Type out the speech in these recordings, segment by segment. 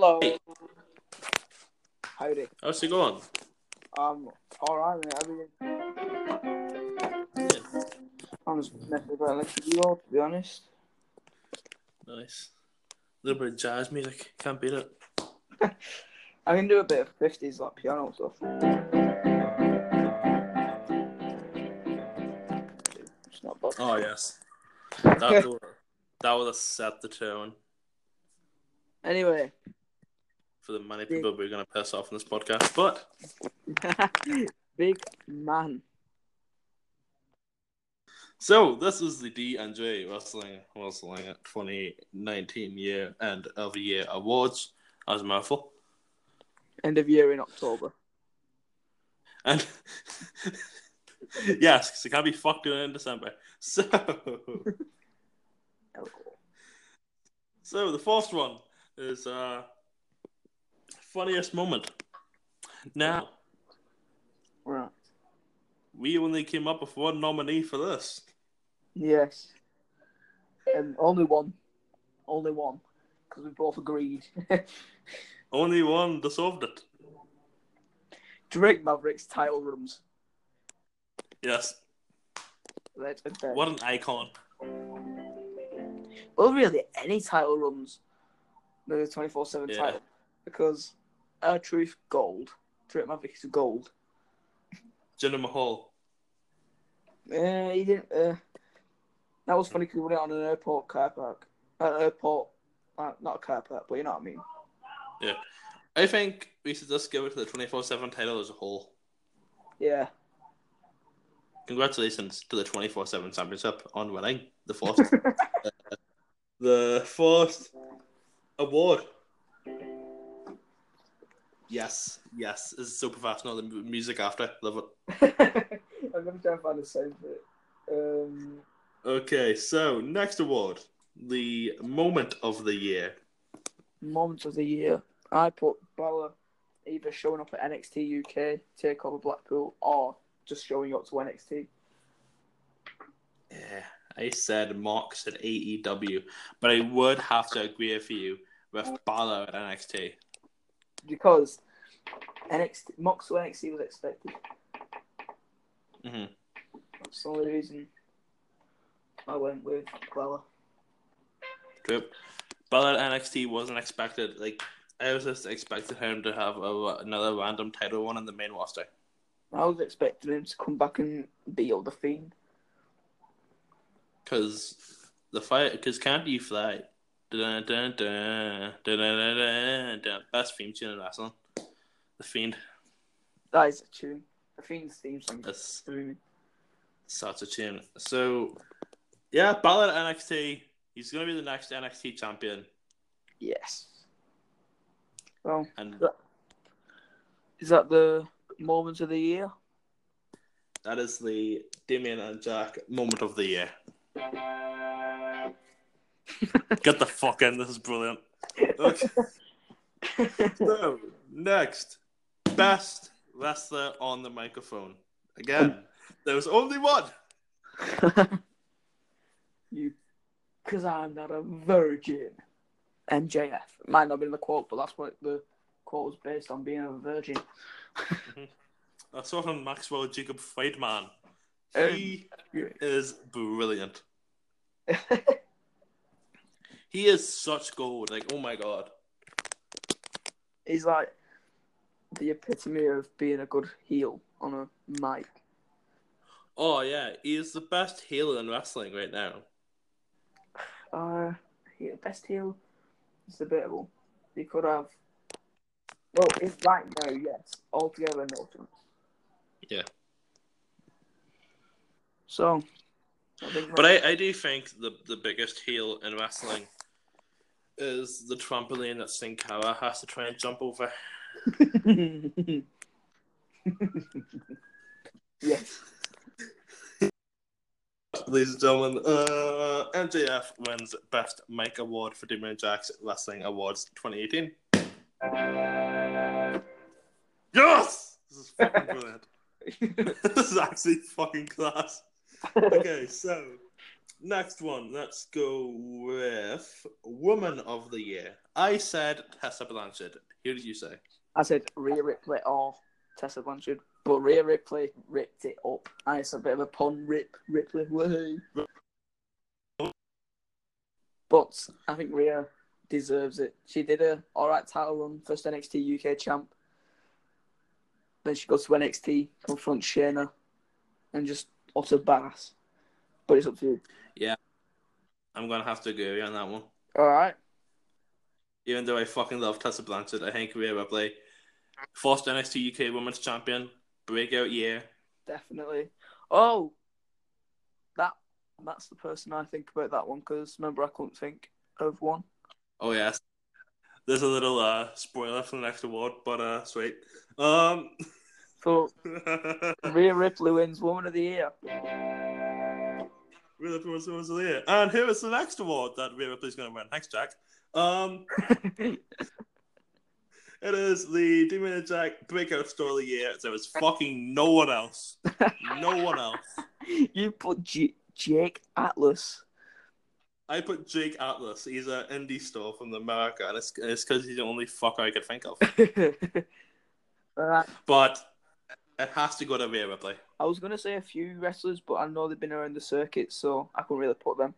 Hello. Hey. Howdy. How's it going? Um, alright, mate. Everything. Yeah, I'm just messing about electric eel, to be honest. nice. A little bit of jazz music, can't beat it. I can do a bit of 50s, like piano stuff. It's not bad. Oh yes, that that will set the tone Anyway, for the many people we're gonna piss off in this podcast. But big man. so this is the D and J Wrestling Wrestling 2019 year end of year awards. as a mouthful. End of year in October. And yes, because it can't be fucked doing in December. So, so the first one is uh funniest moment. Now Right. we only came up with one nominee for this. Yes. And only one. Only one. Because we both agreed. Only one deserved it. Drake Maverick's title rooms. Yes. Legendary. What an icon. Well, really, any title runs the 24 7 Yeah. title. Because R-Truth, gold. Drake Maverick is gold. Jinder Mahal. Uh, he didn't. Uh, that was funny because we went on an airport car park. An airport. Uh, not a car park, but you know what I mean. Yeah. I think we should just give it to the 24 7 title as a whole. Yeah. Congratulations to the 24 7 championship on winning the first the first award. Yes, yes, this is so professional. The music after, love it. I'm going to try and find the sound for it. Um, Okay, so next award, the moment of the year. moment of the year. I put Balor either showing up at NXT UK, take over Blackpool, or just showing up to NXT. Yeah, I said Mox at AEW, but I would have to agree with you with Balor at NXT. Because NXT, Mox NXT was expected. hmm That's the only reason I went with Balor. True. Balor at NXT wasn't expected. Like I was just expecting him to have a, another random title one in the main roster. I was expecting him to come back and be all the Fiend. Cause the fight, cause can't you fly? Best theme tune in wrestling. The Fiend. That is a tune. The Fiend's theme song. That's such a tune. So, yeah, Balor at NXT. He's gonna be the next NXT champion, Yes. Well, and is that the moment of the year? that is the Damien and Jack moment of the year. Get the fuck in. This is brilliant. Okay. So, next, best wrestler on the microphone. Again, there was only one. you, because I'm not a virgin. MJF. Might not be been the quote, but that's what the quote was based on being a virgin. I saw from Maxwell Jacob Friedman. Um, He is brilliant. He is such gold. Like, oh my god. He's like the epitome of being a good heel on a mic. Oh yeah, he is the best heel in wrestling right now. Uh, he, best heel is debatable. He could have. Well, it's right now, yes. Altogether, no chance. Yeah. So, I But I, I do think the, the biggest heel in wrestling is the trampoline that Sin Cara has to try and jump over. yes. Ladies and gentlemen, uh, MJF wins Best Mic Award for Damien Jack's Wrestling Awards 2018. Yes! This is fucking brilliant. this is actually fucking class. Okay, so next one. Let's go with Woman of the Year. I said Tessa Blanchard. Who did you say? I said Rhea Ripley or Tessa Blanchard, but Rhea Ripley ripped it up. And it's a bit of a pun, Rip Ripley. Way. But I think Rhea deserves it. She did a alright title run, first NXT UK champ. Then she goes to NXT, confronts Shayna, and just utter badass. But it's up to you. Yeah. I'm going to have to agree on that one. Alright. Even though I fucking love Tessa Blanchard, I think Rhea Ripley, first NXT UK Women's Champion, breakout year. Definitely. Oh, that that's the person I think about that one because remember I couldn't think of one. Oh yes. There's a little uh, spoiler for the next award, but uh, sweet. Um, So Rhea Ripley wins Woman of the Year. Was Women's of the Year. And here is the next award that Rhea Ripley's going to win. Thanks, Jack. Um, it is the Damien and Jack Breakout Store of the Year. There was fucking no one else. No one else. you put J- Jake Atlas. I put Jake Atlas. He's an indie store from the America, and it's because he's the only fucker I could think of. Uh, But it has to go to Rhea Ripley. I was gonna say a few wrestlers, but I know they've been around the circuit, so I couldn't really put them.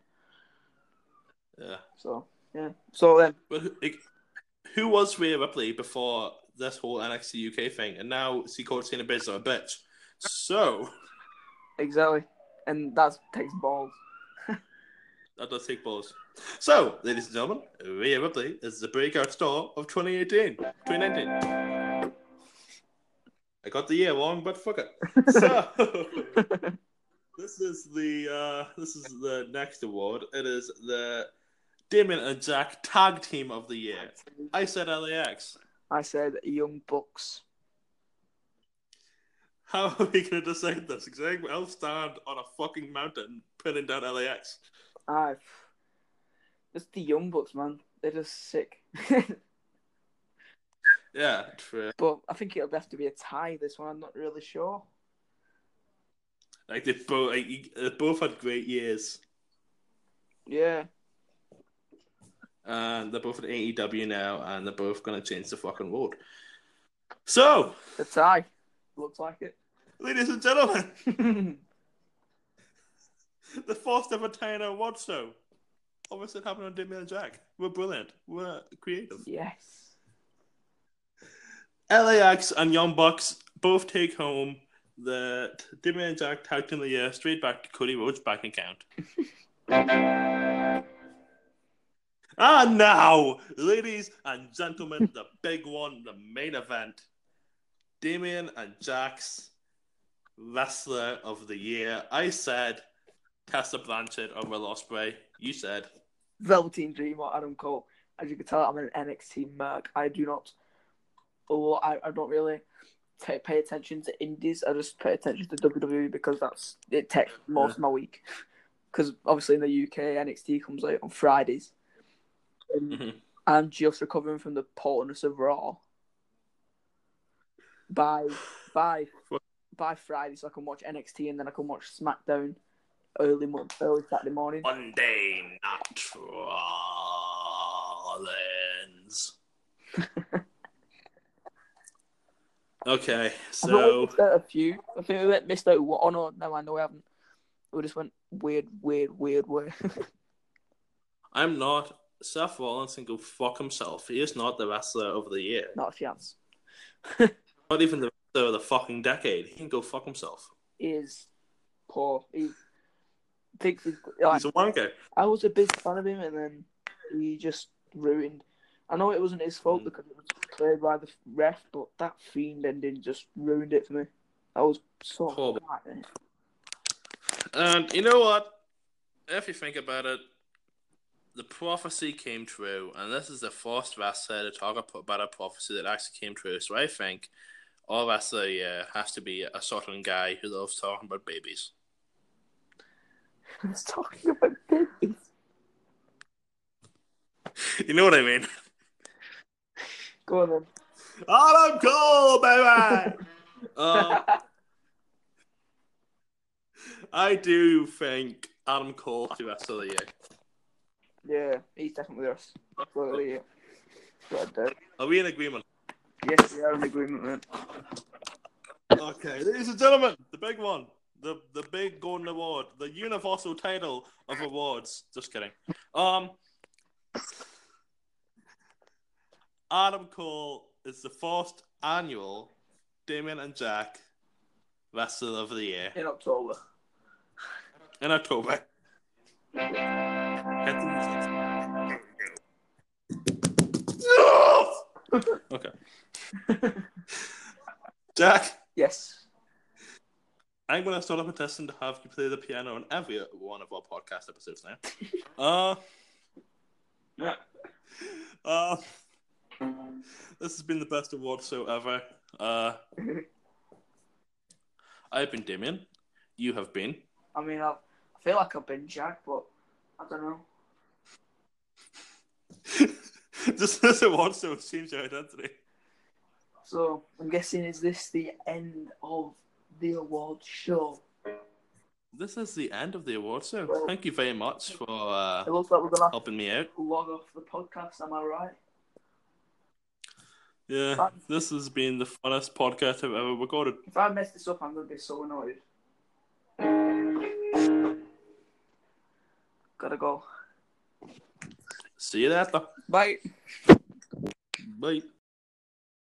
Yeah. So yeah. So then, But who, like, who was Rhea Ripley before this whole NXT UK thing? And now she called Tina Baszler a bitch. So exactly, and that takes balls. that does take balls. So, ladies and gentlemen, Rhea Ripley is the breakout star of 2018, 2019. I got the year wrong, but fuck it. So, this is the uh, this is the next award. It is the Damien and Jack Tag Team of the Year. I said LAX. I said Young Bucks. How are we going to decide this? Exactly. I'll stand on a fucking mountain pinning down LAX. I. It's the Young Bucks, man. They're just sick. Yeah, true. but I think it'll have to be a tie. This one, I'm not really sure. Like they both, like, they both had great years, Yeah. and they're both at AEW now, and they're both going to change the fucking world. So, A tie. Looks like it. ladies and gentlemen, the first ever Tyner Award show. Obviously, it happened on Damien and Jack. We're brilliant. We're creative. yes. LAX and Young Bucks both take home the Damien and Jack Tag Team of the Year straight back to Cody Rhodes' bank account. and now, ladies and gentlemen, the big one, the main event. Damien and Jack's Wrestler of the Year. I said Tessa Blanchard or Will Ospreay. You said Velveteen Dream or Adam Cole. As you can tell, I'm an NXT merc. I do not. Oh, I, I don't really ta pay attention to indies. I just pay attention to WWE because that's it takes most of my week. Because obviously in the UK, NXT comes out on Fridays. And Mhm. I'm just recovering from the poorness of Raw. By by by Friday, so I can watch NXT and then I can watch SmackDown early mo- early Saturday morning. Monday Night Rollins. Okay, I think we so a few. I think we missed out one. Oh no, no, I know we haven't. We just went weird, weird, weird way. I'm not. Seth Rollins can go fuck himself. He is not the wrestler of the year. Not a chance. Not even the wrestler of the fucking decade. He can go fuck himself. He is poor. He thinks he's. Like, He's a wanker. I was a big fan of him, and then he just ruined. I know it wasn't his fault Mm. because it was played by the ref, but that fiend ending just ruined it for me. I was so mad. And you know what? If you think about it, the prophecy came true, and this is the first wrestler to talk about a prophecy that actually came true. So I think all wrestler yeah, has to be a certain guy who loves talking about babies. Was talking about babies. You know what I mean? Go on then. Adam Cole, baby. um, I do think Adam Cole to rest of the year. Yeah, he's definitely us. Absolutely. Are we in agreement? Yes, we are in agreement, man. Okay, ladies and gentlemen, the big one, the the big golden award, the universal title of awards. Just kidding. Um, Adam Cole is the first annual Damien and Jack Wrestler of the Year In October. in October. Hit the music. okay. Jack, Yes. I'm going to start up a petition to have you play the piano on every one of our podcast episodes now. Uh, uh, this has been the best award show ever. Uh, I've been Damien. You have been. I mean, I, I feel like I've been Jack, but I don't know. Just this award show has changed your identity. So I'm guessing is this the end of the award show? This is the end of the award show. Thank you very much for uh, It looks like we're gonna helping me out. log off the podcast. Am I right? Yeah, this has been the funnest podcast I've ever recorded. If I mess this up, I'm gonna be so annoyed. Gotta go. See you later. Bye. Bye.